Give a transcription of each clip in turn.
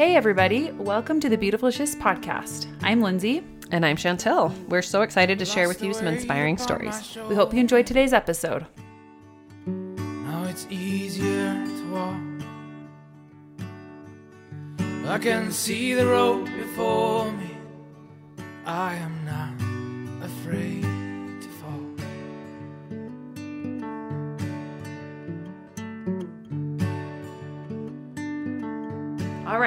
Hey, everybody. Welcome to the Beautiful Shifts podcast. I'm Lindsay. And I'm Chantel. We're so excited to share with you some inspiring stories. We hope you enjoyed today's episode. Now it's easier to walk. I can see the road before me. I am not afraid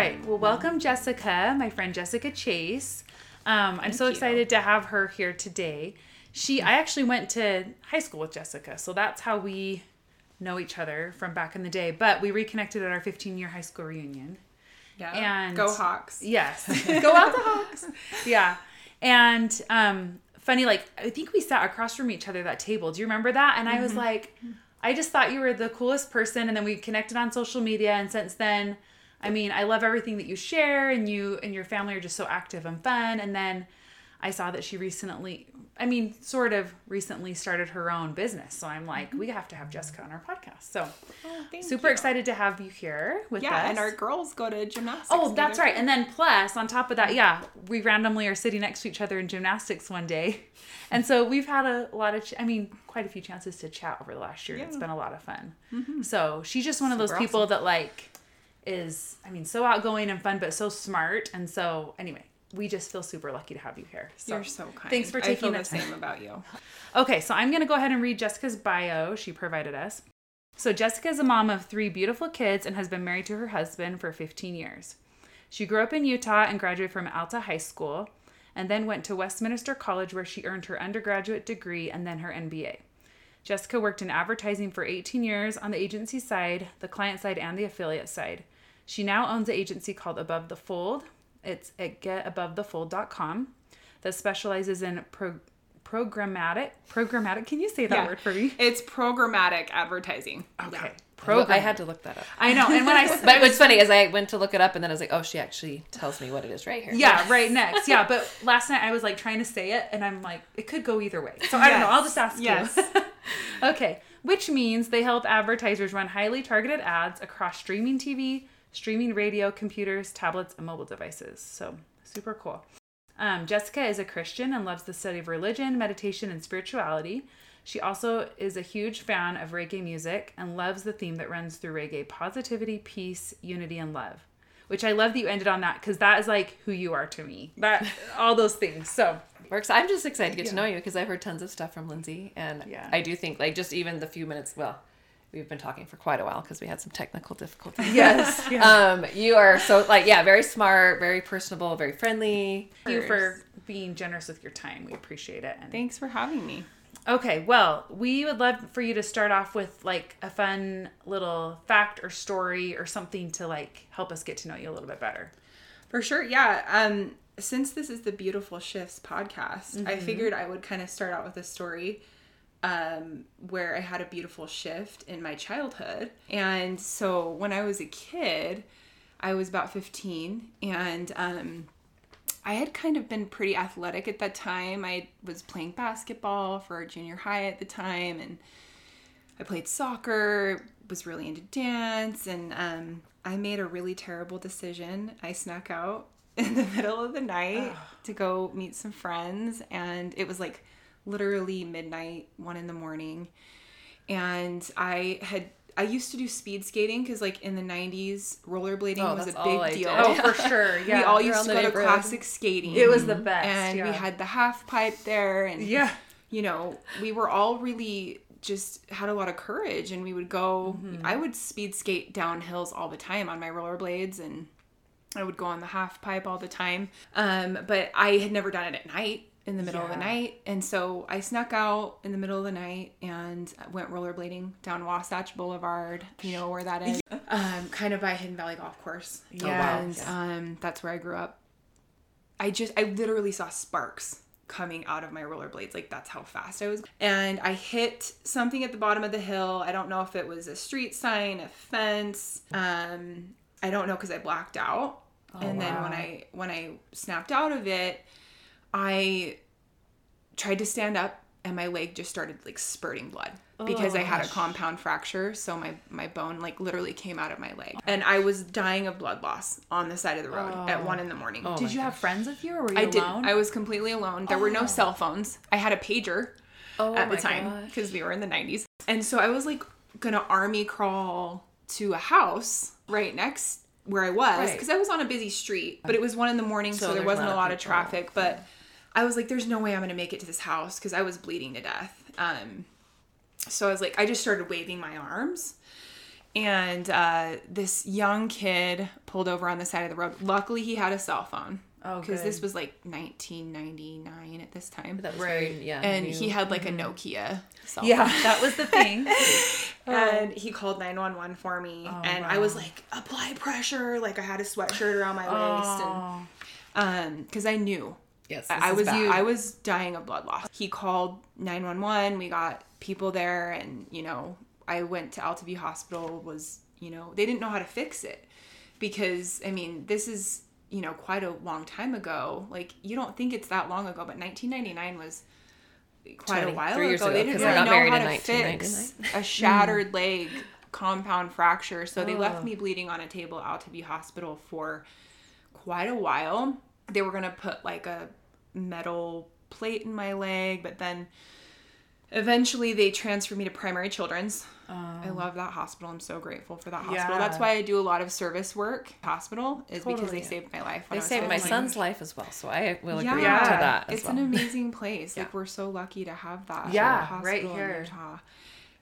right. Well, welcome, Jessica, my friend Jessica Chase. Um, I'm so you. excited to have her here today. She, I actually went to high school with Jessica, so that's how we know each other from back in the day. But we reconnected at our 15 year high school reunion. Yeah. And- go Hawks. Yes. Go out the Hawks. Yeah. And um funny like I think we sat across from each other that table. Do you remember that? And I was like I just thought you were the coolest person and then we connected on social media and since then I mean, I love everything that you share and you and your family are just so active and fun and then I saw that she recently I mean, sort of recently started her own business. So I'm like, we have to have Jessica on our podcast. So Oh, super you. excited to have you here with Yeah, us. and our girls go to gymnastics. Oh, that's together. right. And then plus on top of that, yeah, we randomly are sitting next to each other in gymnastics one day. And so we've had a lot of, ch- I mean, quite a few chances to chat over the last year. and It's Yeah. been a lot of fun. Mm-hmm. So she's just one of those people that like is, I mean, so outgoing and fun, but so smart. And so anyway, we just feel super lucky to have you here. So You're so kind. Thanks for taking I feel the the time. same about you. Okay, so I'm going to go ahead and read Jessica's bio she provided us. So, Jessica is a mom of three beautiful kids and has been married to her husband for 15 years. She grew up in Utah and graduated from Alta High School and then went to Westminster College where she earned her undergraduate degree and then her MBA. Jessica worked in advertising for 18 years on the agency side, the client side, and the affiliate side. She now owns an agency called Above the Fold. It's at getabovethefold.com that specializes in pro- programmatic. Programmatic. Can you say that Yeah. word for me? It's programmatic advertising. Okay. Well, I had to look that up. I know. And when I But what's funny is I went to look it up and then I was like, oh, she actually tells me what it is right here. Yeah, right next. Yeah, but last night I was like trying to say it and I'm like, it could go either way. So I don't know. I'll just ask Yes. you. okay. Which means they help advertisers run highly targeted ads across streaming TV, streaming radio, computers, tablets, and mobile devices. So super cool. Um, Jessica is a Christian and loves the study of religion, meditation, and spirituality. She also is a huge fan of reggae music and loves the theme that runs through reggae positivity, peace, unity, and love. Which I love that you ended on that because that is like who you are to me. That all those things. So Works. I'm just excited to get to know you because I've heard tons of stuff from Lindsay. And Yeah. I do think, like, just even the few minutes, well, we've been talking for quite a while because we had some technical difficulties. yes, Um, you are so, like, yeah, very smart, very personable, very friendly. Thank you for being generous with your time. We appreciate it. And Thanks for having me. Okay, well, we would love for you to start off with like a fun little fact or story or something to like help us get to know you a little bit better. For sure. Yeah. Um, since this is the Beautiful Shifts podcast, I Mm-hmm. figured I would kind of start out with a story um, where I had a beautiful shift in my childhood. And so when I was a kid, I was about 15 and um, I had kind of been pretty athletic at that time. I was playing basketball for junior high at the time and I played soccer, was really into dance, and um, I made a really terrible decision. I snuck out in the middle of the night to go meet some friends, and it was like literally midnight, one in the morning. And I had I used to do speed skating because like in the '90s, rollerblading Oh, was a big deal. Oh, for sure. Yeah. we all around used to go to classic skating. it was the best. and yeah. we had the half pipe there, and Yeah. you know, we were all really just had a lot of courage and we would go I would speed skate down hills all the time on my rollerblades and I would go on the half pipe all the time. Um, but I had never done it at night in the middle of the night. And so I snuck out in the middle of the night and went rollerblading down Wasatch Boulevard. You know where that is? um, kind of by Hidden Valley Golf Course. Yeah. And um, that's where I grew up. I just, I literally saw sparks coming out of my rollerblades. Like that's how fast I was. And I hit something at the bottom of the hill. I don't know if it was a street sign, a fence. Um, I don't know because I blacked out. and then when I when I snapped out of it, I tried to stand up and my leg just started like spurting blood because I had a compound fracture. So my my bone like literally came out of my leg, and I was dying of blood loss on the side of the road at one in the morning. Oh Did my you have friends with you or were you I alone? didn't. I was completely alone. There were no cell phones. I had a pager Oh at the time because we were in the 90s. And so I was like gonna army crawl to a house right next where I was Right. because I was on a busy street, but it was one in the morning, so, So there wasn't a lot of people. traffic. But I was like, there's no way I'm gonna make it to this house because I was bleeding to death. Um, so I was like, I just started waving my arms. And uh, this young kid pulled over on the side of the road. Luckily, he had a cell phone. Oh, because this was like 1999 at this time That was very, yeah. and new. he had like a Nokia cell Yeah, phone. that was the thing. and he called 911 for me and I was like apply pressure like I had a sweatshirt around my waist Oh. and um cuz I knew yes, I this I is was bad. I was dying of blood loss. He called 911, we got people there and you know, I went to Altaview Hospital was, you know, they didn't know how to fix it because I mean, this is you know quite a long time ago. Like you don't think it's that long ago, but 1999 was quite a while ago. ago, They didn't really know how to fix a shattered leg compound fracture. So they left me bleeding on a table at Altaview Hospital for quite a while. They were gonna put like a metal plate in my leg, but then eventually they transferred me to Primary Children's. I um, love that hospital. I'm so grateful for that hospital. That's why I do a lot of service work. Hospital is because they saved my life. They saved my son's life as well, so I will agree Yeah, to that it's well. an amazing place. Yeah. Like we're so lucky to have that. Yeah, hospital right in here. Utah.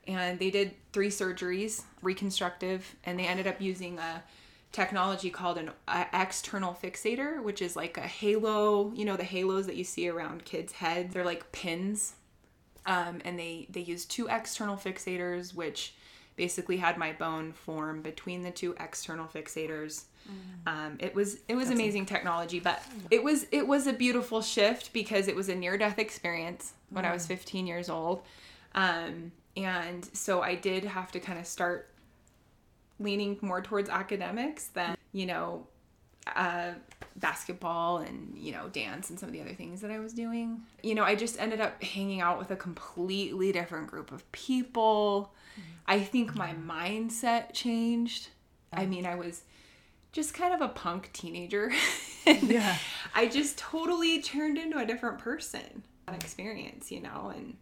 And they did three surgeries, reconstructive, and they ended up using a technology called an a external fixator, which is like a halo. You know the halos that you see around kids' heads. They're like pins, um, and they they use two external fixators, which basically had my bone form between the two external fixators. Um, it was it was amazing technology, but it was it was a beautiful shift because it was a near death experience when I was 15 years old, um, and so I did have to kind of start leaning more towards academics than you know uh, basketball and you know dance and some of the other things that I was doing. You know, I just ended up hanging out with a completely different group of people. I think my mindset changed. I mean, I was just kind of a punk teenager. Yeah. I just totally turned into a different person. That experience, you know, and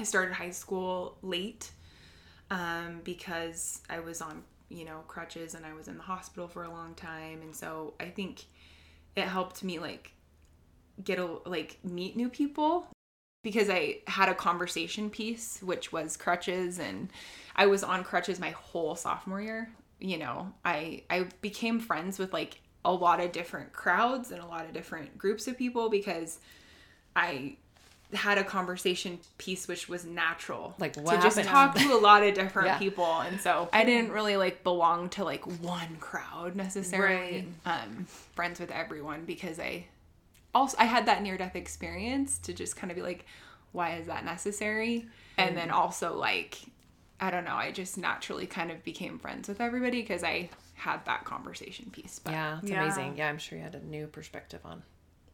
I started high school late um, because I was on, you know, crutches and I was in the hospital for a long time. And so I think it helped me like get a like meet new people because I had a conversation piece which was crutches and I was on crutches my whole sophomore year. You know, I I became friends with like a lot of different crowds and a lot of different groups of people because I had a conversation piece which was natural Like, to what just talk to a lot of different Yeah. people and so i didn't really like belong to like one crowd necessarily um friends with everyone because i also i had that near death experience to just kind of be like why is that necessary and then also like i don't know i just naturally kind of became friends with everybody because i had that conversation piece but Yeah, it's Yeah. amazing. Yeah, I'm sure you had a new perspective on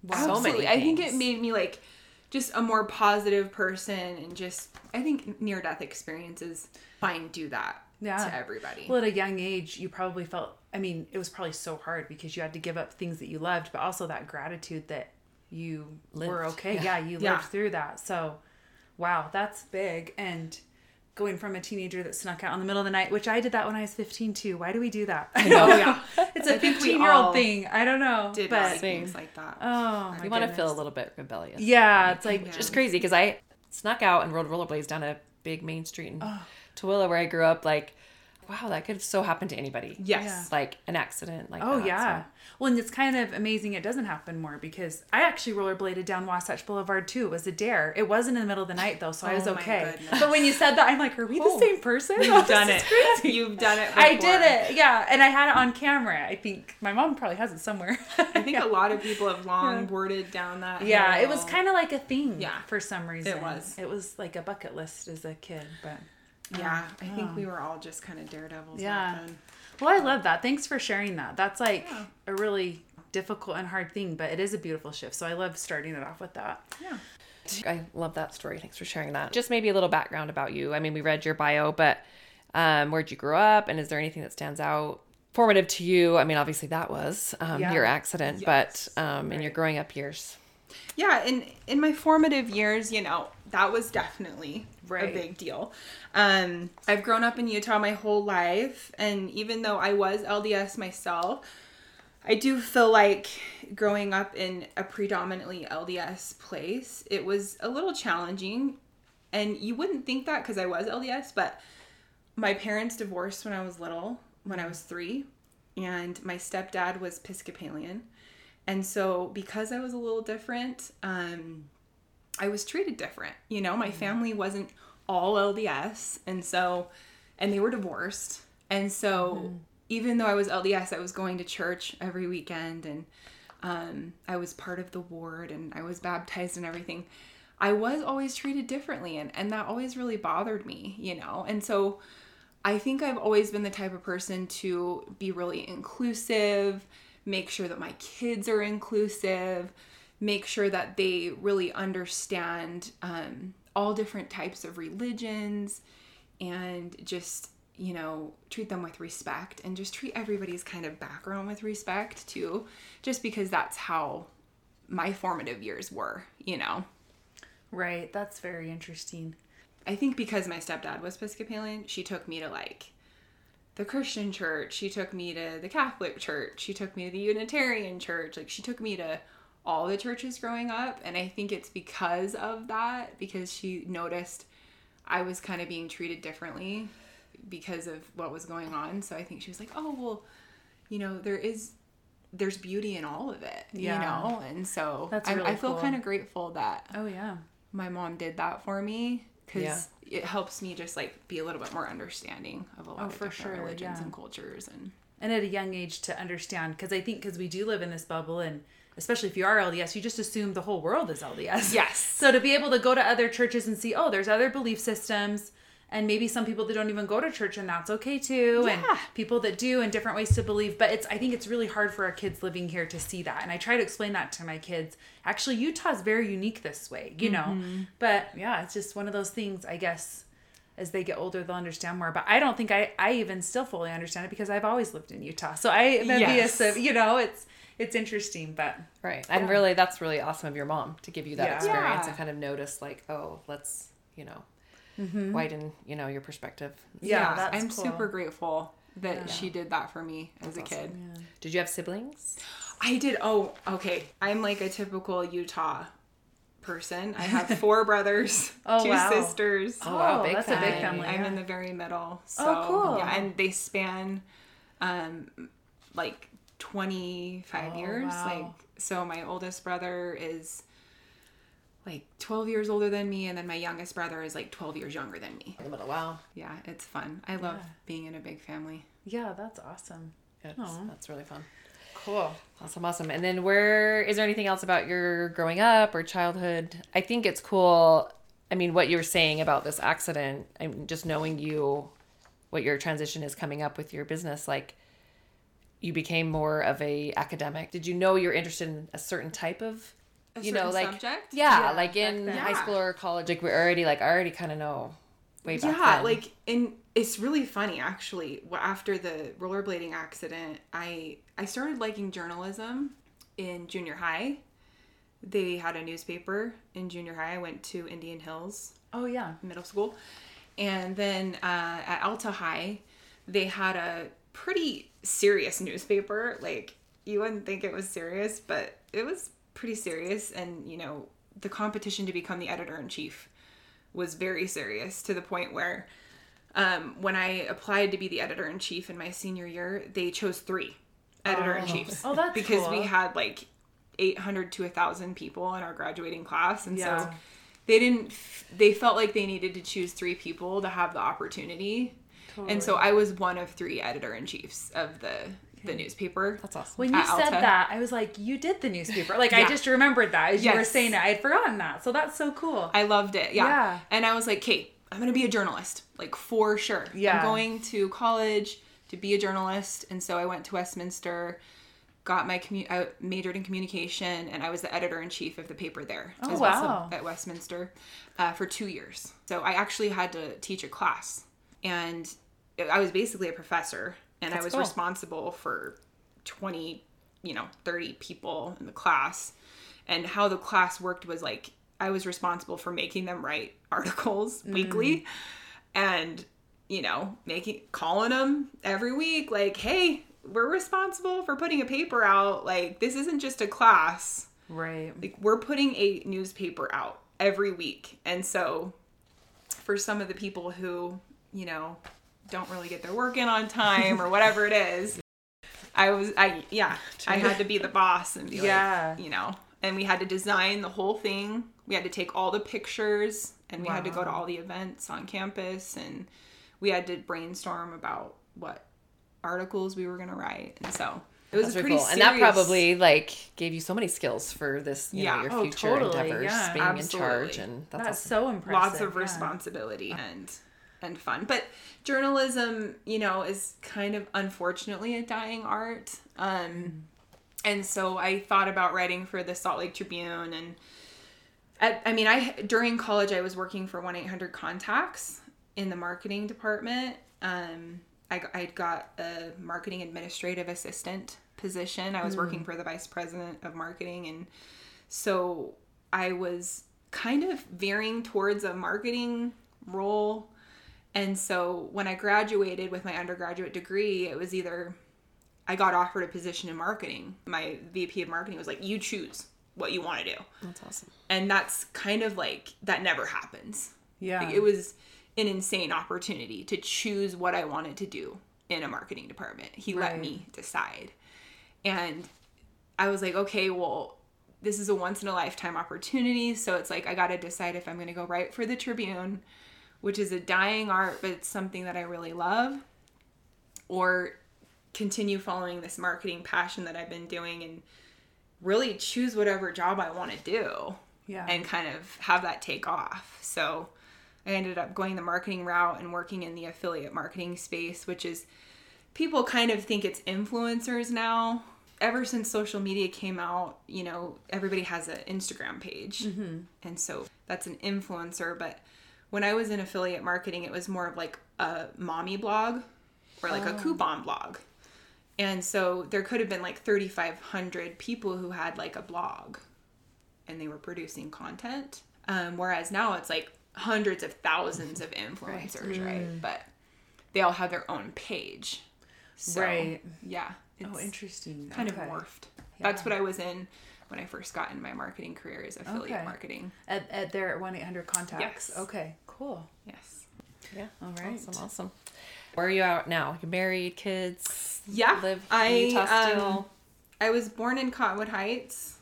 so Absolutely. many. I think it made me like just a more positive person and just I think near death experiences fine do that Yeah. to everybody. Well, at a young age, you probably felt, I mean, it was probably so hard because you had to give up things that you loved, but also that gratitude that you were Lived. okay. Yeah, you lived Yeah. through that. So, wow, that's big. And going from a teenager that snuck out in the middle of the night, which I did that when I was 15 too. Why do we do that? I know, yeah. it's a 15 year old thing. I don't know. did but, but, things like that. oh, oh my you want to feel a little bit rebellious. Yeah, it's like, Yeah. Just crazy because I snuck out and rode rollerblades down a big main street in Tooele where I grew up. Like, wow, that could so happen to anybody. yes. Yeah. Like an accident. Like Oh that, yeah. so- Well, and it's kind of amazing it doesn't happen more because I actually rollerbladed down Wasatch Boulevard too. It was a dare. It wasn't in the middle of the night though, so I was Oh my okay. But when you said that, I'm like, are we the Oh. same person? You've done it. You've done it. I did it. Yeah, and I had it on camera. I think my mom probably has it somewhere. I think a lot of people have long boarded down that. yeah, it was kind of like a thing. Yeah. for some reason. It was. It was like a bucket list as a kid, but. Yeah, I think we were all just kind of daredevils Yeah. back then. Well, I love that. Thanks for sharing that. That's like a really difficult and hard thing, but it is a beautiful shift. So I love starting it off with that. Yeah. I love that story. Thanks for sharing that. Just maybe a little background about you. I mean, we read your bio, but um, where'd you grow up, and is there anything that stands out formative to you? I mean, obviously that was um, Yeah. your accident, but um, in your growing up years. yeah in in my formative years you know that was definitely Right. a big deal. Um i've grown up in utah my whole life and even though i was lds myself i do feel like growing up in a predominantly lds place it was a little challenging. And you wouldn't think that because i was lds but my parents divorced when i was little when i was three and my stepdad was episcopalian. And so because I was a little different, um, I was treated different. You know, my family wasn't all LDS, and so, and they were divorced, and so even though I was LDS, I was going to church every weekend, and um, I was part of the ward, and I was baptized and everything. I was always treated differently, and and that always really bothered me. You know, and so. I think I've always been the type of person to be really inclusive, make sure that my kids are inclusive, make sure that they really understand um, all different types of religions, and just, you know, treat them with respect and just treat everybody's kind of background with respect too, just because that's how my formative years were, you know. Right. That's very interesting. I think because my stepdad was Episcopalian, she took me to like the Christian church. She took me to the Catholic church. She took me to the Unitarian church. Like she took me to all the churches growing up. And I think it's because of that, because she noticed I was kind of being treated differently because of what was going on. So I think she was like, oh, well, you know, there is. There's beauty in all of it, Yeah. you know, and so That's I, really I feel cool. kind of grateful that Oh yeah. my mom did that for me because Yeah. it helps me just like be a little bit more understanding of a oh, lot Oh, of for different sure, religions yeah. and cultures and and at a young age to understand because i think because we do live in this bubble and especially if you are lds you just assume the whole world is lds Yes. so to be able to go to other churches and see oh there's other belief systems and maybe some people that don't even go to church and that's okay too and people that do and different ways to believe. But it's i think it's really hard for our kids living here to see that. And i try to explain that to my kids. Actually utah's very unique this way you know? Mm-hmm. But yeah it's just one of those things i guess as they get older they'll understand more. But i don't think i i even still fully understand it because i've always lived in utah. So i am envious Yes. of you know it's it's interesting but Right. And really, that's really awesome of your mom to give you that Yeah. experience Yeah. and kind of notice, like, oh, let's, you know, widen, you know, your perspective. Yeah, that's i'm cool. super grateful that she did that for me as a kid Did you have siblings? i did oh okay i'm like a typical utah person i have four brothers Oh, two wow. sisters Oh, wow, Oh, big that's a big family. family. I'm yeah. in the very middle. So, Oh, cool. Yeah, and they span um like 25 Oh, years. wow. Like so my oldest brother is like 12 years older than me and then my youngest brother is like 12 years younger than me. In the middle. Wow. Yeah, it's fun. I love Yeah. being in a big family. yeah that's awesome. Aw. That's really fun. cool Awesome, awesome. And then where is there anything else about your growing up or childhood? I think it's cool. I mean, what you're saying about this accident, mean, just knowing you, what your transition is coming up with your business, like you became more of a academic. Did you know you're interested in a certain type of, A you know, like subject? yeah, Yeah, like in then. high school or college, like we already like I already kind of know way back yeah then. like and it's really funny actually Well, after the rollerblading accident i i started liking journalism in junior high they had a newspaper in junior high i went to indian hills oh yeah middle school and then uh, at alta high they had a pretty serious newspaper like you wouldn't think it was serious but it was pretty serious and you know the competition to become the editor-in-chief was very serious to the point where um, when I applied to be the editor in chief in my senior year, they chose three editor in chiefs. Oh, that's because we had like 800 to 1,000 people in our graduating class. And Yeah. so they didn't, they felt like they needed to choose three people to have the opportunity. And so I was one of three editor in chiefs of the, the newspaper. that's awesome. when you said Alta. that i was like you did the newspaper like i just remembered that as you were saying it i had forgotten that so that's so cool I loved it. Yeah. Yeah. And I was like, Kate, I'm going to be a journalist, like for sure. Yeah. I'm going to college to be a journalist. And so I went to Westminster, got my commu- I majored in communication, and I was the editor in chief of the paper there. Oh, as wow. at Westminster uh, for two years. So I actually had to teach a class, and I was basically a professor, and I was cool. responsible for twenty, you know, thirty people in the class, and how the class worked was like I was responsible for making them write articles mm-hmm. weekly, and you know, making calling them every week like, hey, we're responsible for putting a paper out. Like this isn't just a class Right. like we're putting a newspaper out every week and so for some of the people who you know don't really get their work in on time or whatever it is i was i yeah i had to be the boss and be Yeah. like you know and we had to design the whole thing we had to take all the pictures and we had to go to all the events on campus and we had to brainstorm about what articles we were going to write and so it was That's pretty pretty cool. And that probably like gave you so many skills for this, you know, Yeah. your Oh, future totally, endeavors, yeah. being in charge, Absolutely. and that's, That's awesome. so impressive. lots of yeah. responsibility and and fun. But journalism you know is kind of unfortunately a dying art. Um and so i thought about writing for the salt lake tribune and at, i mean i during college i was working for 1-800 contacts in the marketing department. Um i, I got a marketing administrative assistant position. I was working for the vice president of marketing. And so I was kind of veering towards a marketing role. And so when I graduated with my undergraduate degree, it was either I got offered a position in marketing. My VP of marketing was like, you choose what you want to do. That's awesome. And that's kind of like, that never happens. Yeah. Like, it was an insane opportunity to choose what I wanted to do in a marketing department. He let me decide. And I was like, okay, well, this is a once in a lifetime opportunity. So it's like, I got to decide if I'm going to go write for the Tribune, which is a dying art, but it's something that I really love, or continue following this marketing passion that I've been doing and really choose whatever job I want to do Yeah. and kind of have that take off. So I ended up going the marketing route and working in the affiliate marketing space, which is people kind of think it's influencers now. Ever since social media came out, you know, everybody has an Instagram page. Mm-hmm. And so that's an influencer. But when I was in affiliate marketing, it was more of like a mommy blog or like a coupon blog. And so there could have been like 3,500 people who had like a blog and they were producing content. Um, whereas now it's like hundreds of thousands of influencers, right? But they all have their own page. So, Right. Yeah. oh, interesting. kind Okay. of morphed. That's what I was in when I first got in my marketing career is affiliate Okay. marketing. At, at their 1 800 contacts. Yes. Okay, cool. Yes. Yeah. All right. Awesome. Awesome. Where are you out now? You're married, kids. Yeah. Live in I, Utah um. I was born in Cottonwood Heights,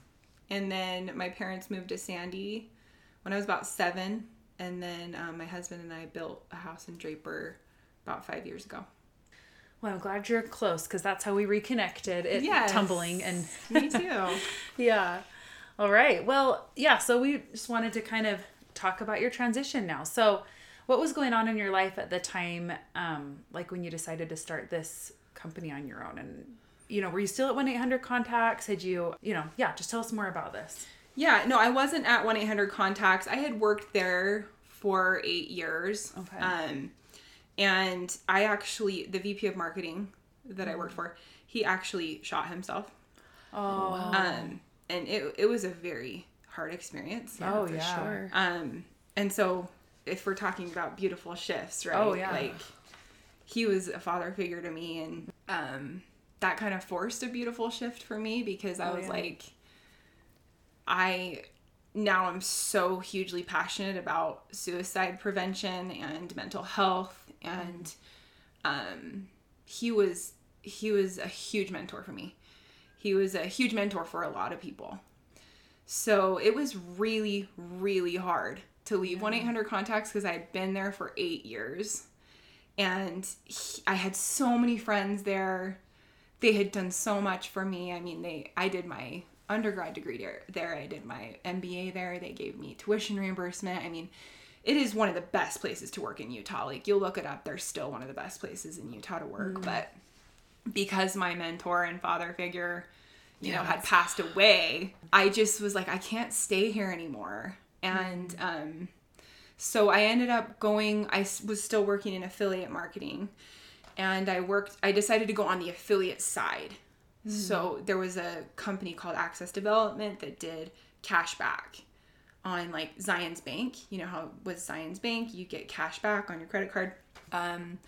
and then my parents moved to Sandy when I was about seven. And then um, my husband and I built a house in Draper about five years ago. Well, I'm glad you're close because that's how we reconnected. It Yes. tumbling and Me too. yeah. All right. Well, yeah. So we just wanted to kind of talk about your transition now. So, what was going on in your life at the time, um, like when you decided to start this company on your own? And you know, were you still at one eight hundred contacts? Had you, you know, yeah. Just tell us more about this. yeah, no, I wasn't at 1 800 Contacts. I had worked there for eight years. Okay. Um, and I actually, the VP of marketing that I worked for, he actually shot himself. Oh, Um, and it, it was a very hard experience. oh for yeah. sure. Um, and so if we're talking about beautiful shifts, right? Oh, yeah. Like he was a father figure to me and um that kind of forced a beautiful shift for me because I Oh, was yeah. like I now I'm so hugely passionate about suicide prevention and mental health and um he was he was a huge mentor for me. He was a huge mentor for a lot of people. So it was really, really hard to leave 1 800 contacts because I had been there for eight years. And he, I had so many friends there. They had done so much for me. I mean, they I did my undergrad degree there. there. I did my MBA there. They gave me tuition reimbursement. I mean, it is one of the best places to work in Utah. Like, you'll look it up. They're still one of the best places in Utah to work. But because my mentor and father figure you know, had passed away, I just was like, I can't stay here anymore. And um, so I ended up going, I was still working in affiliate marketing. And I worked, I decided to go on the affiliate side. So there was a company called Access Development that did cash back on like Zions Bank. You know how with Zions Bank you get cash back on your credit card. Um,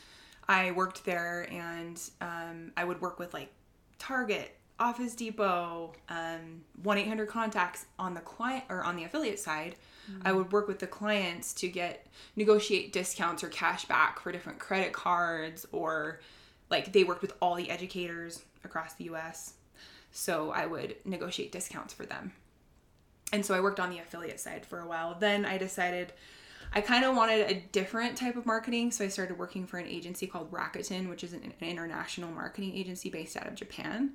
I worked there and um, I would work with like Target, Office Depot, um, 1 800 contacts on the client or on the affiliate side. I would work with the clients to get negotiate discounts or cash back for different credit cards or like they worked with all the educators across the US. So I would negotiate discounts for them and so I worked on the affiliate side for a while. Then I decided I kind of wanted a different type of marketing, so I started working for an agency called Rakuten, which is an, international marketing agency based out of Japan.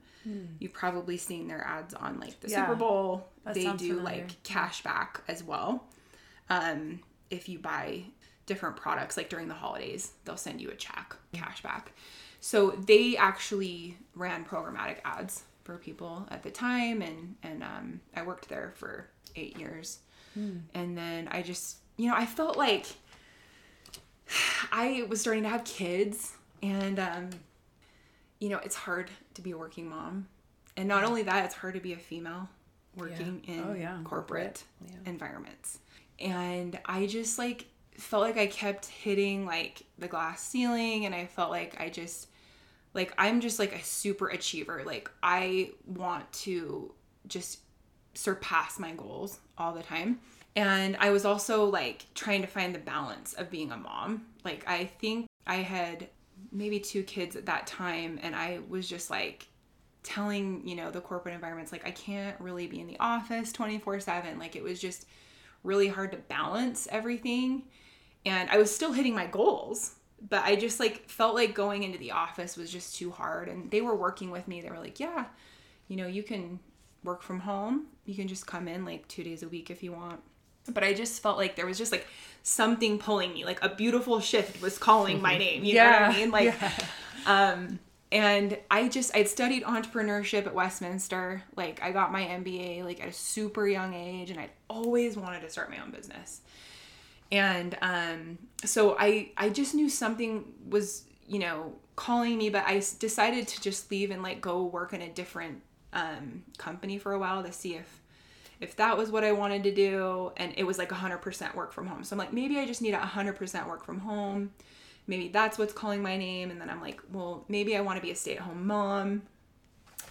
You've probably seen their ads on like the Hmm. Yeah. Super Bowl. That they do familiar. like cash back as well. Um, if you buy different products, like during the holidays, they'll send you a check, cash back. So they actually ran programmatic ads for people at the time, and and um, I worked there for eight years, and then I just you know I felt like I was starting to have kids, and um, you know it's hard to be a working mom, and not only that, it's hard to be a female working in Oh, yeah. corporate. environments, and I just like felt like I kept hitting like the glass ceiling, and I felt like I just like I'm just like a super achiever. Like I want to just surpass my goals all the time. And I was also like trying to find the balance of being a mom. Like I think I had maybe two kids at that time and I was just like telling, you know, the corporate environments like I can't really be in the office 24/7. Like it was just really hard to balance everything. And I was still hitting my goals, but I just like felt like going into the office was just too hard and they were working with me. They were like, "Yeah, you know, you can work from home. You can just come in like 2 days a week if you want." But I just felt like there was just like something pulling me, like a beautiful shift was calling my name. You know what I Yeah, mean? Like um and I just I'd studied entrepreneurship at Westminster. Like I got my MBA like at a super young age and I'd always wanted to start my own business. And um so I I just knew something was, you know, calling me, but I decided to just leave and like go work in a different um company for a while to see if if that was what I wanted to do. And it was like 100% work from home. So I'm like maybe I just need a 100% work from home. Maybe that's what's calling my name. And then i'm like well maybe i want to be a stay-at-home mom.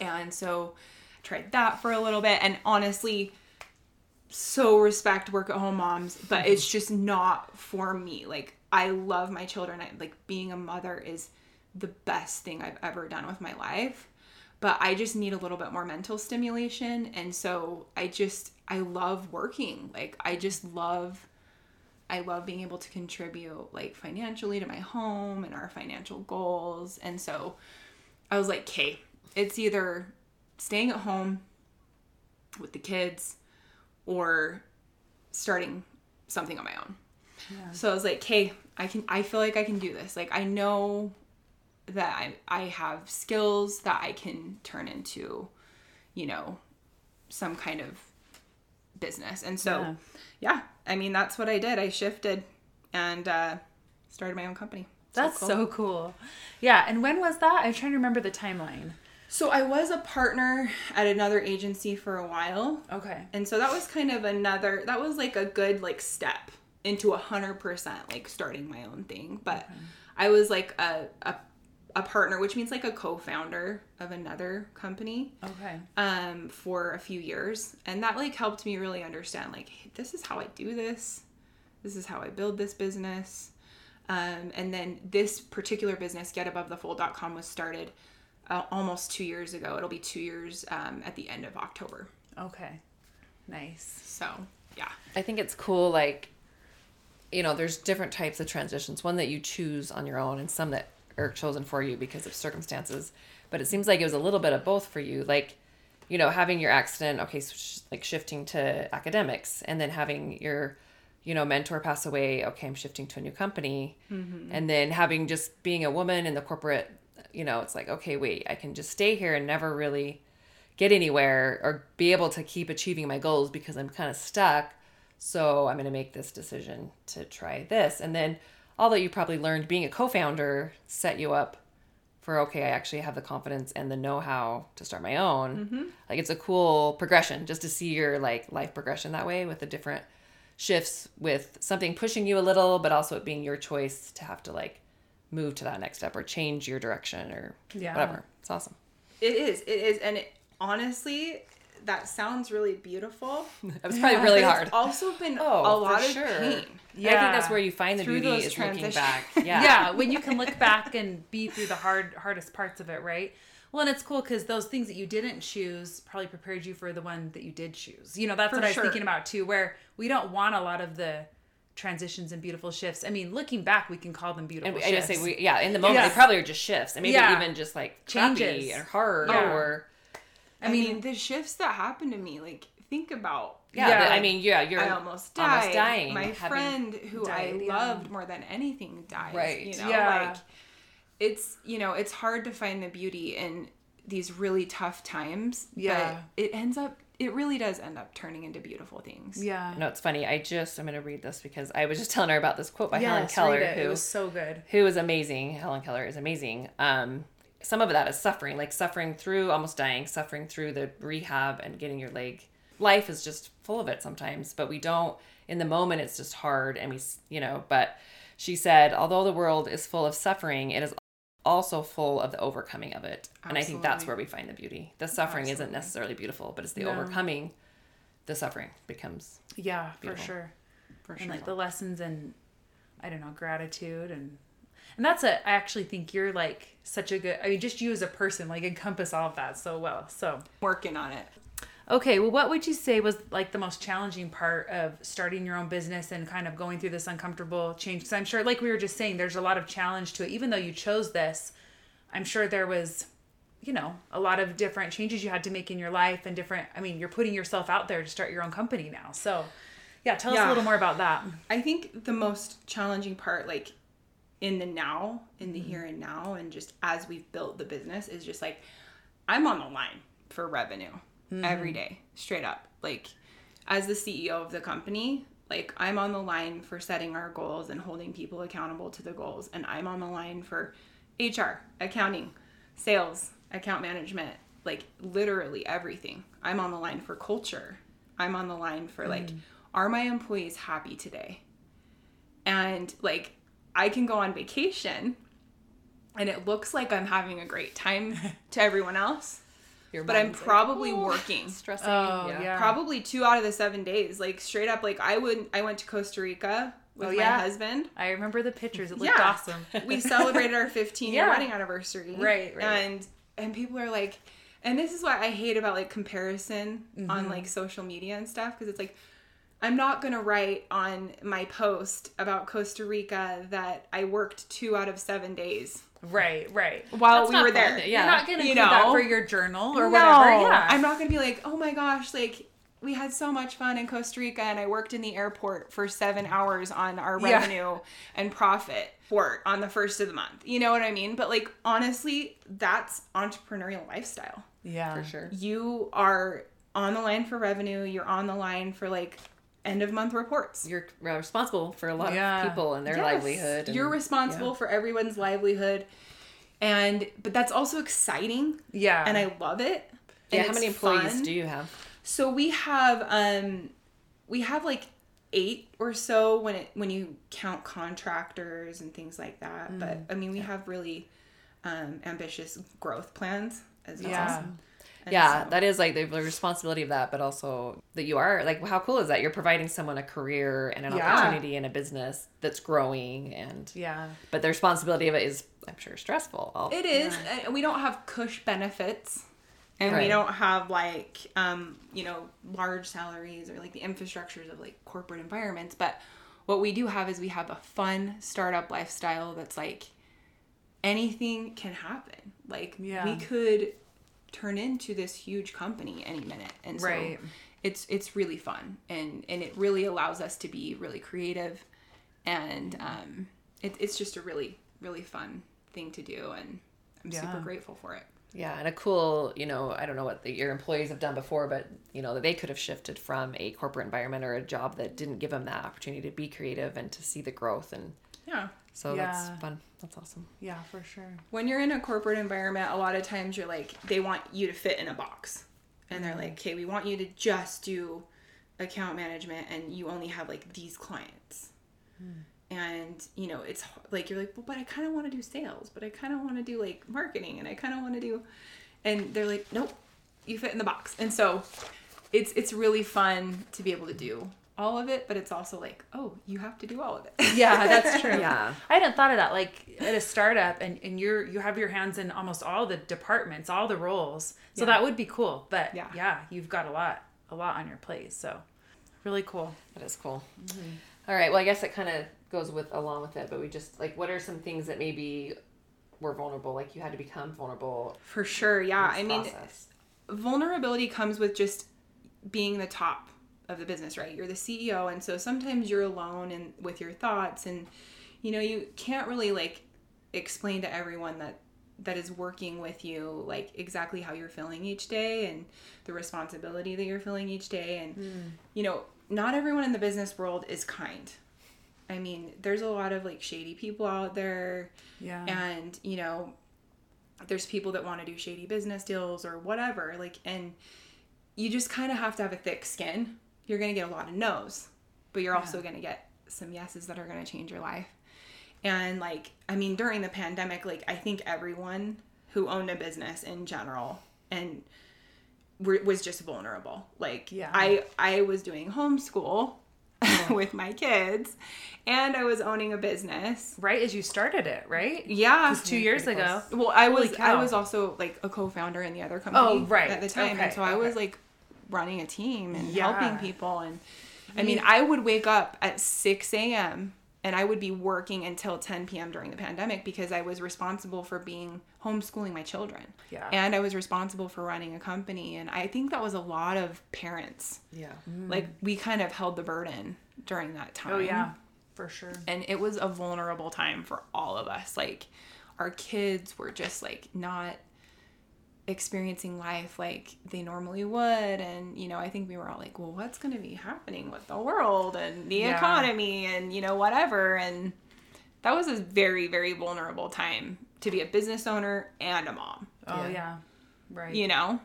And so i tried that for a little bit. And honestly so respect work at home moms but mm-hmm. it's just not for me. Like i love my children. I, like being a mother is the best thing i've ever done with my life but i just need a little bit more mental stimulation and so i just i love working. Like i just love I love being able to contribute like financially to my home and our financial goals. And so I was like, okay, it's either staying at home with the kids or starting something on my own. So I was like, okay, I can I feel like I can do this. Like I know that I I have skills that I can turn into, you know, some kind of business. And so Yeah. yeah, I mean that's what I did. I shifted and uh started my own company. So That's cool. so cool. Yeah. And when was that? I'm trying to remember the timeline. So I was a partner at another agency for a while. Okay. And so that was kind of another that was like a good like step into a hundred percent like starting my own thing. But I was like a, a a partner, which means like a co-founder of another company. Okay. um, for a few years, and that like helped me really understand like hey, this is how I do this, this is how I build this business, um, and then this particular business, GetAboveTheFold.com, was started uh, almost two years ago. It'll be two years um, at the end of October. Okay. Nice. So yeah, I think it's cool, like, you know, there's different types of transitions. One that you choose on your own, and some that are chosen for you because of circumstances. But it seems like it was a little bit of both for you. Like, you know, having your accident, okay, so sh- like shifting to academics, and then having your, you know, mentor pass away. Okay, I'm shifting to a new company, and then having just being a woman in the corporate, you know, it's like, okay, wait, I can just stay here and never really get anywhere or be able to keep achieving my goals because I'm kind of stuck. So I'm going to make this decision to try this. And then all that you probably learned being a co-founder set you up for okay, I actually have the confidence and the know-how to start my own. Mm-hmm. Like it's a cool progression just to see your like life progression that way with the different shifts with something pushing you a little, but also it being your choice to have to like move to that next step or change your direction or Yeah. whatever. It's awesome. It is. It is. And it, honestly, that sounds really beautiful. It was probably really hard. It's also been Oh, a lot of sure. pain. I think that's where you find the Through beauty those is looking back. Yeah. yeah when you can look back and be through the hard hardest parts of it right well and it's cool because those things that you didn't choose probably prepared you for the one that you did choose you know that's For what i was thinking about too where we don't want a lot of the transitions and beautiful shifts i mean looking back we can call them beautiful And I just shifts say we yeah, in the moment Yeah. they probably are just shifts. And maybe Yeah. even just like Changes. or hard Yeah. or I mean, the shifts that happened to me, like, think about. yeah, Yeah. the- I mean, yeah, you're I almost died. almost dying. My friend who died, I yeah. loved more than anything dies. Right. You know, Yeah. like it's you know, it's hard to find the beauty in these really tough times. Yeah. But it ends up it really does end up turning into beautiful things. yeah No, it's funny. I just I'm gonna read this because I was just telling her about this quote by Helen Keller, read it. who it was so good who is amazing. Helen Keller is amazing. Um, some of that is suffering, like suffering through almost dying, suffering through the rehab and getting your leg. Life is just full of it sometimes, but we don't. In the moment, it's just hard, and we, you know. But she said, although the world is full of suffering, it is also full of the overcoming of it, and I think that's where we find the beauty. The suffering isn't necessarily beautiful, but it's the No. overcoming. The suffering becomes yeah for sure For and sure. like the lessons and I don't know gratitude and and that's a I actually think you're like such a good I mean just you as a person like encompass all of that so well so working on it. Okay well what would you say was like the most challenging part of starting your own business and kind of going through this uncomfortable change? Because I'm sure like we were just saying there's a lot of challenge to it. Even though you chose this I'm sure there was you know a lot of different changes you had to make in your life and different I mean you're putting yourself out there to start your own company now. So yeah tell us a little more about that. I think the most challenging part, like in the now, in the mm-hmm. here and now, and just as we've built the business, is just like I'm on the line for revenue every mm-hmm. day, straight up. Like as the CEO of the company, like I'm on the line for setting our goals and holding people accountable to the goals, and I'm on the line for HR, accounting, sales, account management, like literally everything. I'm on the line for culture. I'm on the line for like, mm-hmm. are my employees happy today? And like, I can go on vacation and it looks like I'm having a great time to everyone else, your but I'm mind's like, probably "Oh, working. stressing. Oh, yeah. Probably two out of the seven days. Like straight up, like I would I went to Costa Rica with Oh, my husband. I remember the pictures. It looked Yeah. awesome. we celebrated our 15 year wedding anniversary. Right, right. And and people are like, and this is what I hate about like comparison Mm-hmm. on like social media and stuff because it's like. I'm not gonna write on my post about Costa Rica that I worked two out of seven days Right, right. while That's we were fun. there. Yeah. You're not gonna You include that for your journal or No, whatever. Yeah. I'm not gonna be like, oh my gosh, like we had so much fun in Costa Rica and I worked in the airport for seven hours on our Yeah. revenue and profit for on the first of the month. You know what I mean? But like honestly, that's entrepreneurial lifestyle. yeah. for sure. You are on the line for revenue, you're on the line for like end of month reports. You're responsible for a lot Yeah. of people and their Yes. livelihood. and- You're responsible for everyone's livelihood. And but that's also exciting Yeah. and I love it. Yeah, and how many employees fun. do you have? So we have um we have like eight or so when it when you count contractors and things like that. But I mean we have really um ambitious growth plans as well. Yeah. And yeah, so- that is like the responsibility of that, but also that you are like, how cool is that? You're providing someone a career and an Yeah. opportunity in a business that's growing, and yeah. but the responsibility of it is, I'm sure, stressful. All- It is. and we don't have cush benefits. And we don't have like um, you know, large salaries or like the infrastructures of like corporate environments, but what we do have is we have a fun startup lifestyle that's like anything can happen. Like Yeah. we could turn into this huge company any minute. And so Right. it's it's really fun and and it really allows us to be really creative and um it, it's just a really really fun thing to do and I'm super grateful for it. Yeah, and a cool, you know, I don't know what the, your employees have done before, but you know that they could have shifted from a corporate environment or a job that didn't give them that opportunity to be creative and to see the growth, and Yeah. So Yeah. that's fun. That's awesome. Yeah, for sure. When you're in a corporate environment, a lot of times you're like, they want you to fit in a box. And they're like, okay, we want you to just do account management and you only have like these clients. Hmm. And, you know, it's like, you're like, well, but I kind of want to do sales, but I kind of want to do like marketing and I kind of want to do, and they're like, nope, you fit in the box. And so it's, it's really fun to be able to do all of it, but it's also like, oh, you have to do all of it. Yeah, that's true. Yeah. I hadn't thought of that. Like at a startup and, and you're you have your hands in almost all the departments, all the roles. So Yeah. that would be cool. But Yeah. yeah, you've got a lot a lot on your plate. So really cool. That is cool. Mm-hmm. All right. Well, I guess it kind of goes with along with it, but we just like, what are some things that maybe were vulnerable? Like you had to become vulnerable. For sure. Yeah. I this mean, vulnerability comes with just being the top of the business, right? You're the CEO, and so sometimes you're alone and with your thoughts, and you know you can't really like explain to everyone that that is working with you like exactly how you're feeling each day and the responsibility that you're feeling each day and hmm. you know not everyone in the business world is kind i mean there's a lot of like shady people out there Yeah. and you know there's people that want to do shady business deals or whatever like and you just kind of have to have a thick skin you're going to get a lot of no's but you're also going to get some yeses that are going to change your life. And like i mean during the pandemic like i think everyone who owned a business in general and were, was just vulnerable. Like Yeah. i i was doing homeschool with my kids and i was owning a business. Right as you started it, right? yeah. 'Cause two years ago. well, I was I was also like a co-founder in the other oh, company Oh, right. at the time, Okay, and so I was like running a team and Yeah. helping people. And I mean, I would wake up at six a.m. and I would be working until ten p.m. during the pandemic because I was responsible for being homeschooling my children. Yeah. and I was responsible for running a company, and I think that was a lot of parents. Yeah. Mm. Like we kind of held the burden during that time Oh yeah, for sure. and it was a vulnerable time for all of us like our kids were just like not experiencing life like they normally would and you know i think we were all like well what's going to be happening with the world and the Yeah. economy and you know whatever and that was a very very vulnerable time to be a business owner and a mom Oh Yeah. yeah. Right. you know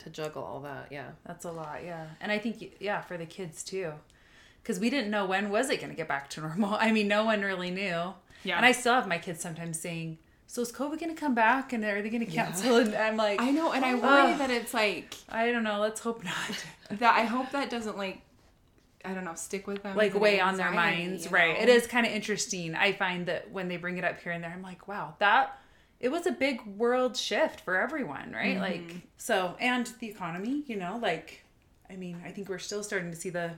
To juggle all that. Yeah. That's a lot, yeah. And I think yeah, for the kids too. Cuz we didn't know when was it going to get back to normal. I mean, no one really knew. Yeah. And I still have my kids sometimes saying, "So is COVID going to come back and are they going to cancel?" And I'm like, i know and i worry Ugh. that it's like I don't know, let's hope not. that i hope that doesn't like i don't know stick with them like weigh on their minds, you right? know? It is kind of interesting. I find that when they bring it up here and there, I'm like, wow, that it was a big world shift for everyone, right? Mm-hmm. Like so, and the economy, you know, like I mean, I think we're still starting to see the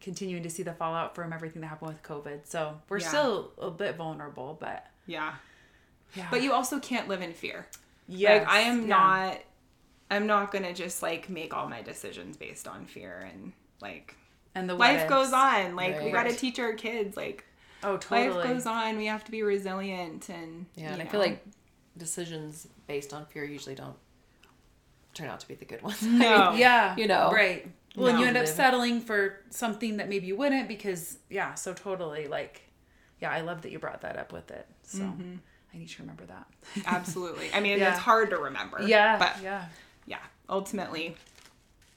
continuing to see the fallout from everything that happened with COVID. So we're Yeah. still a bit vulnerable, but yeah yeah, but you also can't live in fear Yeah. like i am yeah. not i'm not gonna just like make all my decisions based on fear and like and the life what goes on like we gotta teach our kids like Oh, totally. life goes on we have to be resilient and Yeah. And I feel like decisions based on fear usually don't turn out to be the good ones. no Yeah, You know. right. Well, and you end up settling for something that maybe you wouldn't because, yeah, so totally like, yeah, I love that you brought that up with it. So Mm-hmm. I need to remember that. absolutely i mean Yeah. it's hard to remember Yeah, but yeah, yeah ultimately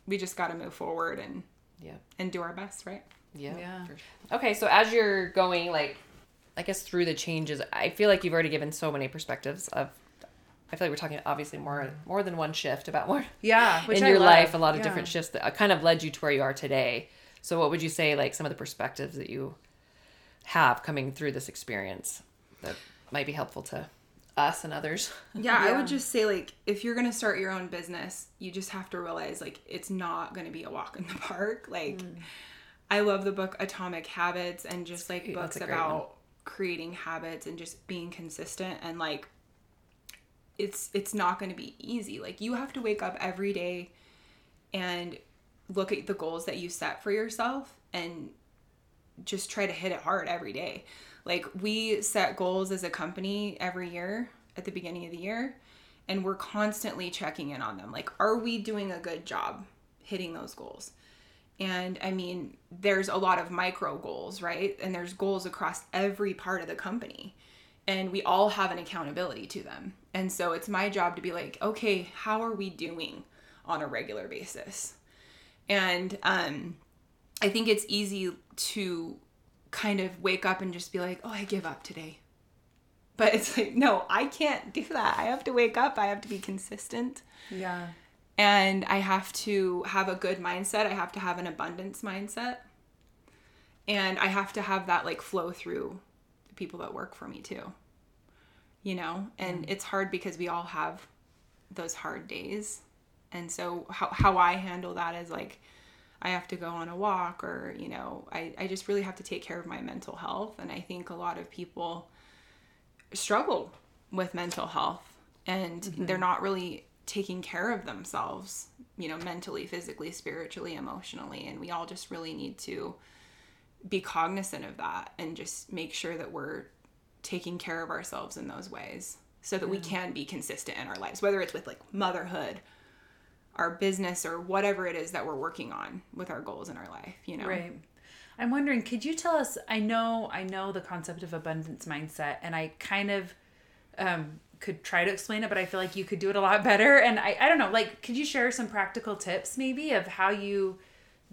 we just got to move forward and Yeah. and do our best right Yeah. Yeah. sure. Okay, so as you're going, like, I guess through the changes, I feel like you've already given so many perspectives of. I feel like we're talking obviously more more than one shift about more yeah. Which in I your love. life, a lot of Yeah. different shifts that uh, kind of led you to where you are today. So, what would you say, like, some of the perspectives that you have coming through this experience that might be helpful to us and others? Yeah, I would just say like if you're gonna start your own business, you just have to realize like it's not gonna be a walk in the park. Like mm. I love the book Atomic Habits and just like books about one. creating habits and just being consistent and like it's it's not gonna be easy. Like you have to wake up every day and look at the goals that you set for yourself and just try to hit it hard every day. Like we set goals as a company every year at the beginning of the year and we're constantly checking in on them. Like, are we doing a good job hitting those goals? And I mean, there's a lot of micro goals, right? And there's goals across every part of the company. And we all have an accountability to them. And so it's my job to be like, okay, how are we doing on a regular basis? And um, I think it's easy to kind of wake up and just be like, oh, I give up today. But it's like, no, I can't do that. I have to wake up, I have to be consistent Yeah. and I have to have a good mindset. I have to have an abundance mindset. And I have to have that like flow through the people that work for me too. You know, and mm. it's hard because we all have those hard days. And so how how I handle that is like I have to go on a walk or, you know, I, I just really have to take care of my mental health. And I think a lot of people struggle with mental health and mm-hmm. they're not really taking care of themselves, you know, mentally, physically, spiritually, emotionally. And we all just really need to be cognizant of that and just make sure that we're taking care of ourselves in those ways so that we can be consistent in our lives, whether it's with like motherhood, our business, or whatever it is that we're working on with our goals in our life, you know? Right. I'm wondering, could you tell us? I know, I know the concept of abundance mindset, and I kind of um, could try to explain it, but I feel like you could do it a lot better. And I, I don't know, like, could you share some practical tips maybe of how you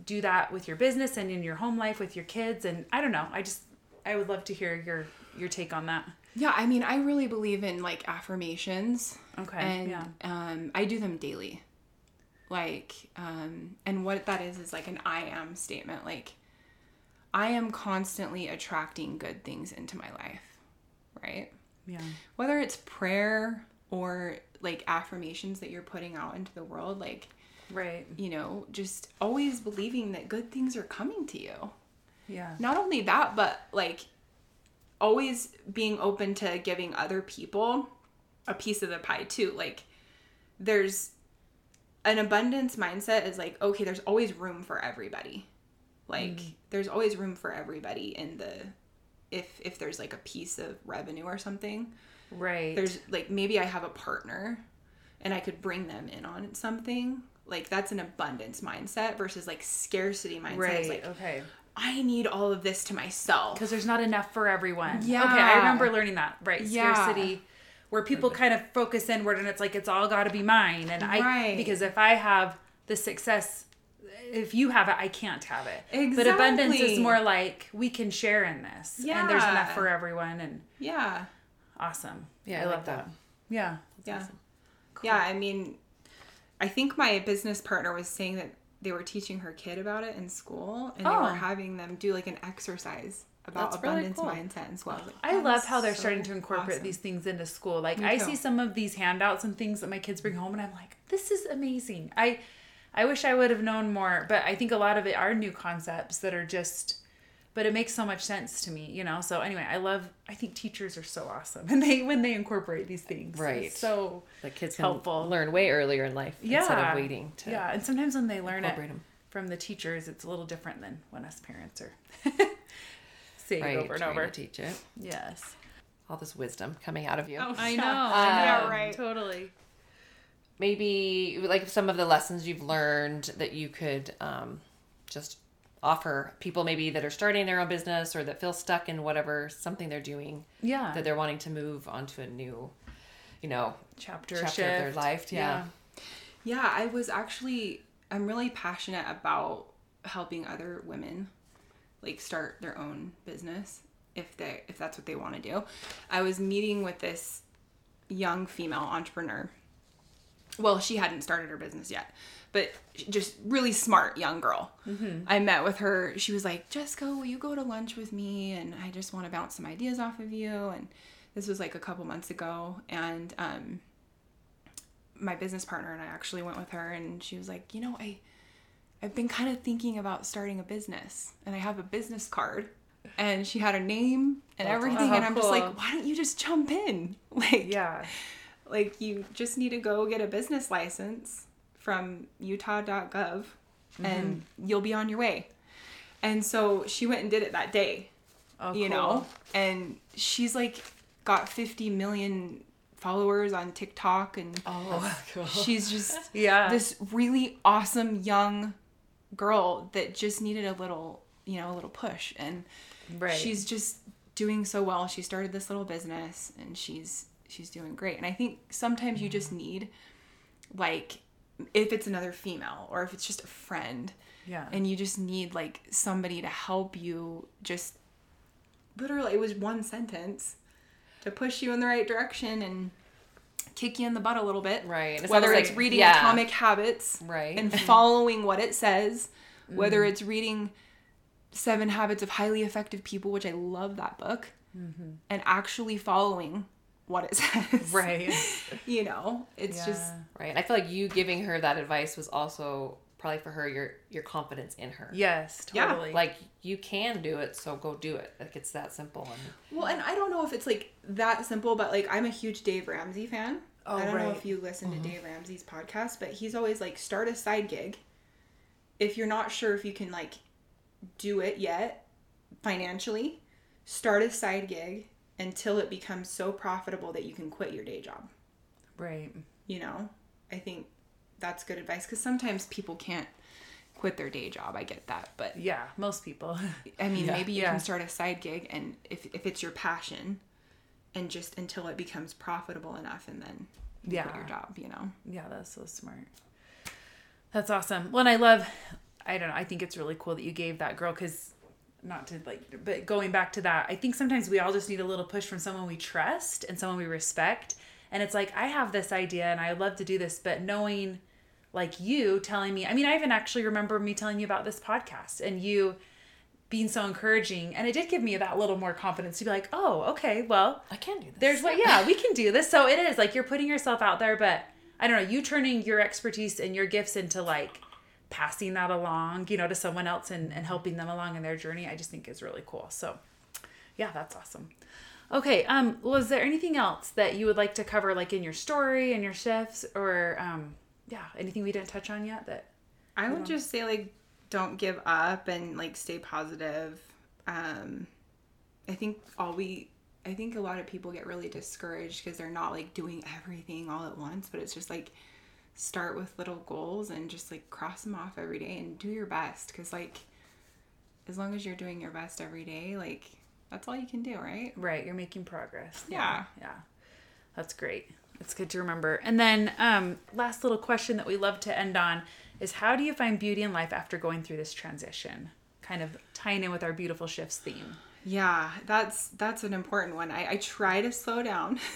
do that with your business and in your home life with your kids? And I don't know, I just, I would love to hear your your take on that. Yeah, I mean, I really believe in like affirmations. Okay, And yeah. um, I do them daily. Like, um, and what that is is like an I am statement. Like, I am constantly attracting good things into my life, right? Yeah. Whether it's prayer or like affirmations that you're putting out into the world, like, Right. you know, just always believing that good things are coming to you Yeah. not only that but like always being open to giving other people a piece of the pie too like there's an abundance mindset is like okay there's always room for everybody like mm. there's always room for everybody in the if if there's like a piece of revenue or something Right. there's like maybe I have a partner and I could bring them in on something. Like that's an abundance mindset versus like scarcity mindset. right. It's like okay. I need all of this to myself. because there's not enough for everyone. Yeah. Okay, I remember learning that. Right. Yeah. Scarcity, where people kind of focus inward and it's like it's all got to be mine, and I Right. because if I have the success, if you have it, I can't have it. Exactly. But abundance is more like we can share in this, and there's enough for everyone, and Yeah. awesome. Yeah, I, I love like that. that. Yeah. Yeah. Yeah, I mean I think my business partner was saying that they were teaching her kid about it in school and they Oh. were having them do like an exercise about That's really abundance cool. mindset in school. I, like, I love how they're so starting to incorporate awesome." these things into school. Like Me I too. see some of these handouts and things that my kids bring home and I'm like, this is amazing. I I wish I would have known more, but I think a lot of it are new concepts that are just but it makes so much sense to me, you know. So anyway, I love I think teachers are so awesome and they when they incorporate these things. Right. It's so the kids can Helpful. learn way earlier in life yeah. instead of waiting to Yeah, and sometimes when they learn it incorporate 'em. from the teachers, it's a little different than when us parents are saying right, it over and trying to over. teach it. Yes. All this wisdom coming out of you. Oh, I yeah. know. yeah, I know. right. Totally. maybe like some of the lessons you've learned that you could um, just offer people maybe that are starting their own business or that feel stuck in whatever something they're doing Yeah. that they're wanting to move onto a new you know chapter, chapter shift. of their life yeah, Yeah, I was actually I'm really passionate about helping other women like start their own business if they if that's what they want to do. I was meeting with this young female entrepreneur. Well, she hadn't started her business yet, but just really smart young girl. I met with her. She was like, "Jessica, will you go to lunch with me? And I just want to bounce some ideas off of you." And this was like a couple months ago, and um, my business partner and I actually went with her and she was like, "You know, I I've been kind of thinking about starting a business and I have a business card." And she had a name and everything Oh, and I'm just like, "Why don't you just jump in?" Like Yeah. like you just need to go get a business license from utah.gov and you'll be on your way. And so she went and did it that day Oh, you cool. know and she's like got 50 million followers on TikTok and Oh, cool. she's just Yeah. this really awesome young girl that just needed a little, you know, a little push and Right. she's just doing so well. She started this little business and she's she's doing great. And I think sometimes you just need like if it's another female or if it's just a friend Yeah. and you just need like somebody to help you just literally it was one sentence to push you in the right direction and kick you in the butt a little bit Right. It's whether it's like- reading yeah. atomic habits Right. and following what it says Mm. whether it's reading seven habits of highly effective people which i love that book and actually following what it says right. you know it's just Right. And I feel like you giving her that advice was also probably for her your your confidence in her. Yes, Yeah. totally. Like you can do it, so go do it. Like it's that simple. And Well, and I don't know if it's like that simple, but like I'm a huge Dave Ramsey fan. Oh, I don't know if you listen to mm-hmm. Dave Ramsey's podcast, but he's always like start a side gig. If you're not sure if you can like do it yet financially, start a side gig until it becomes so profitable that you can quit your day job. right. You know, I think that's good advice because sometimes people can't quit their day job. I get that, but Yeah, most people. I mean, Yeah, maybe you yeah. can start a side gig, and if if it's your passion, and just until it becomes profitable enough, and then you quit Yeah. your job. You know. Yeah, that's so smart. That's awesome. Well, and I love, I don't know, I think it's really cool that you gave that girl because, not to like, but going back to that, I think sometimes we all just need a little push from someone we trust and someone we respect. And it's like, I have this idea and I would love to do this, but knowing like you telling me, I mean, I even actually remember me telling you about this podcast and you being so encouraging. And it did give me that little more confidence to be like, oh, okay, well, I can do this. there's what yeah we can do this so it is like you're putting yourself out there but i don't know you turning your expertise and your gifts into like passing that along you know to someone else and, and helping them along in their journey i just think is really cool so yeah that's awesome okay um was there anything else that you would like to cover like in your story and your shifts or um yeah anything we didn't touch on yet that I would just say like don't give up and like stay positive. Um I think all we I think a lot of people get really discouraged because they're not like doing everything all at once, but it's just like start with little goals and just like cross them off every day and do your best cuz like as long as you're doing your best every day, like that's all you can do, right? Right, you're making progress. Yeah. Yeah. That's great. It's good to remember. And then um last little question that we love to end on is how do you find beauty in life after going through this transition? Kind of tying in with our beautiful shifts theme. Yeah, that's that's an important one. I, I try to slow down.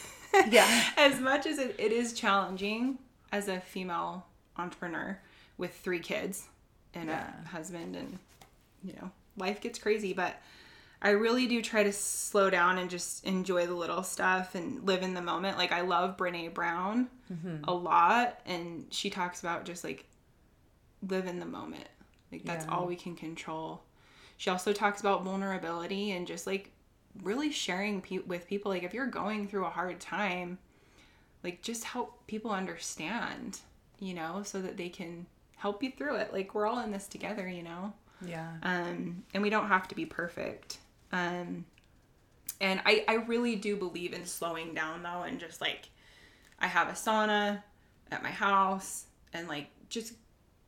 Yeah. as much as it, it is challenging as a female entrepreneur with three kids and Yeah. a husband and you know, life gets crazy, but I really do try to slow down and just enjoy the little stuff and live in the moment. Like I love Brene Brown a lot and she talks about just like live in the moment. Like that's Yeah. all we can control. She also talks about vulnerability and just like really sharing pe- with people like if you're going through a hard time, like just help people understand, you know, so that they can help you through it. Like we're all in this together, you know. Yeah. Um and we don't have to be perfect. Um and I I really do believe in slowing down though and just like I have a sauna at my house and like just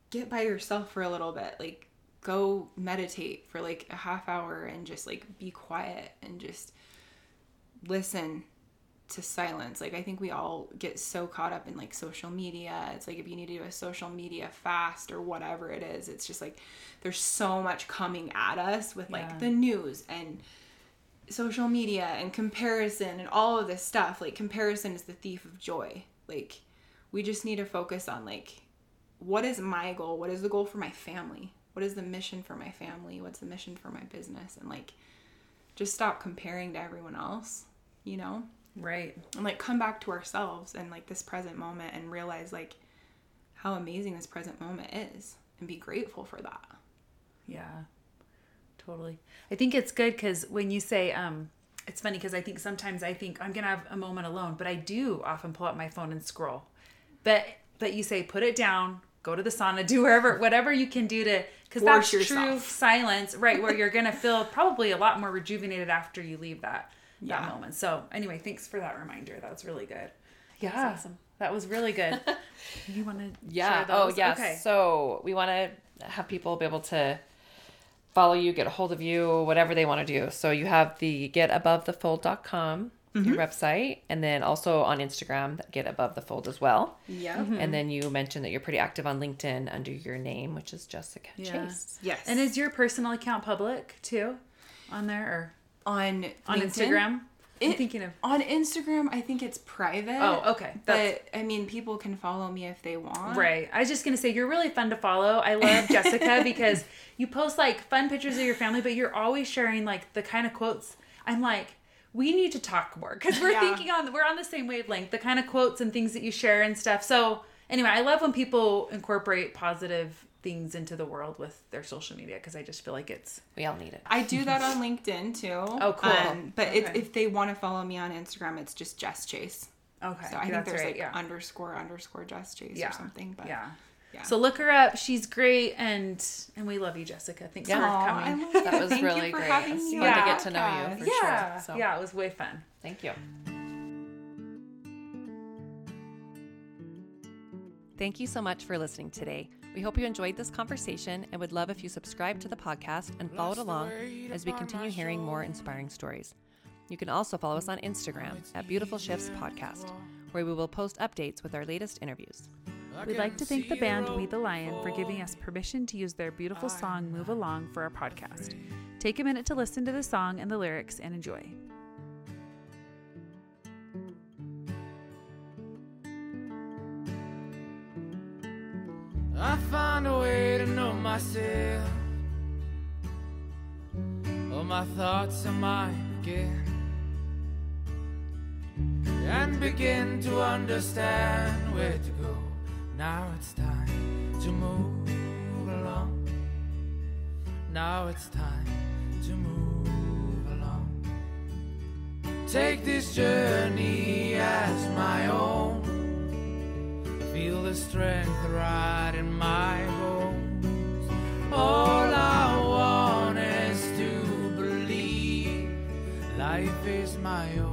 get by yourself for a little bit. Like go meditate for like a half hour and just like be quiet and just listen to silence. Like I think we all get so caught up in like social media. It's like if you need to do a social media fast or whatever it is, it's just like there's so much coming at us with like Yeah. the news and social media and comparison and all of this stuff. Like comparison is the thief of joy. Like we just need to focus on like what is my goal? What is the goal for my family? What is the mission for my family? What's the mission for my business? And like just stop comparing to everyone else, you know? Right. And like come back to ourselves and like this present moment and realize like how amazing this present moment is and be grateful for that. Yeah, totally. I think it's good because when you say, um, it's funny because I think sometimes I think I'm gonna have a moment alone, but I do often pull out my phone and scroll. But but you say put it down, go to the sauna, do wherever whatever you can do to because that's true silence, right? Where you're gonna feel probably a lot more rejuvenated after you leave that that Yeah. moment. So anyway, thanks for that reminder. That's really good. Yeah. awesome. That was really good. you want to Yeah. share oh, those? Oh, yes. Okay. So we want to have people be able to follow you, get a hold of you, whatever they want to do. So you have the getabovethefold.com your mm-hmm. website, and then also on Instagram, get above the fold as well. Yep. And mm-hmm. then you mentioned that you're pretty active on LinkedIn under your name, which is Jessica Yeah. Chase. Yes. And is your personal account public too on there or on on LinkedIn? Instagram? I'm thinking of On Instagram, I think it's private. Oh, okay. That's- But I mean, people can follow me if they want. Right. I was just gonna say you're really fun to follow. I love Jessica because you post like fun pictures of your family, but you're always sharing like the kind of quotes. I'm like, we need to talk more because we're Yeah. thinking on we're on the same wavelength. The kind of quotes and things that you share and stuff. So anyway, I love when people incorporate positive things into the world with their social media because I just feel like it's We all need it. I do that on LinkedIn too. Oh, cool. Um, but if, Okay. if they want to follow me on Instagram, it's just Jess Chase. okay. So I think there's right. like yeah. underscore underscore Jess Chase yeah. or something. But yeah. Yeah. So look her up. She's great, and and we love you, Jessica. Thanks for coming. I love. That was Thank really you for great. having It's me fun on to get to know you for yeah, sure. So yeah, it was way fun. thank you. Thank you so much for listening today. We hope you enjoyed this conversation and would love if you subscribe to the podcast and followed along as we continue hearing more inspiring stories. You can also follow us on Instagram at Beautiful Shifts Podcast, where we will post updates with our latest interviews. We'd like to thank the band We the Lion for giving us permission to use their beautiful song Move Along for our podcast. Take a minute to listen to the song and the lyrics and enjoy. I find a way to know myself. All my thoughts are mine again. And begin to understand where to go. Now it's time to move along. Now it's time to move along. Take this journey as my own. The strength right in my bones. All I want is to believe life is my own.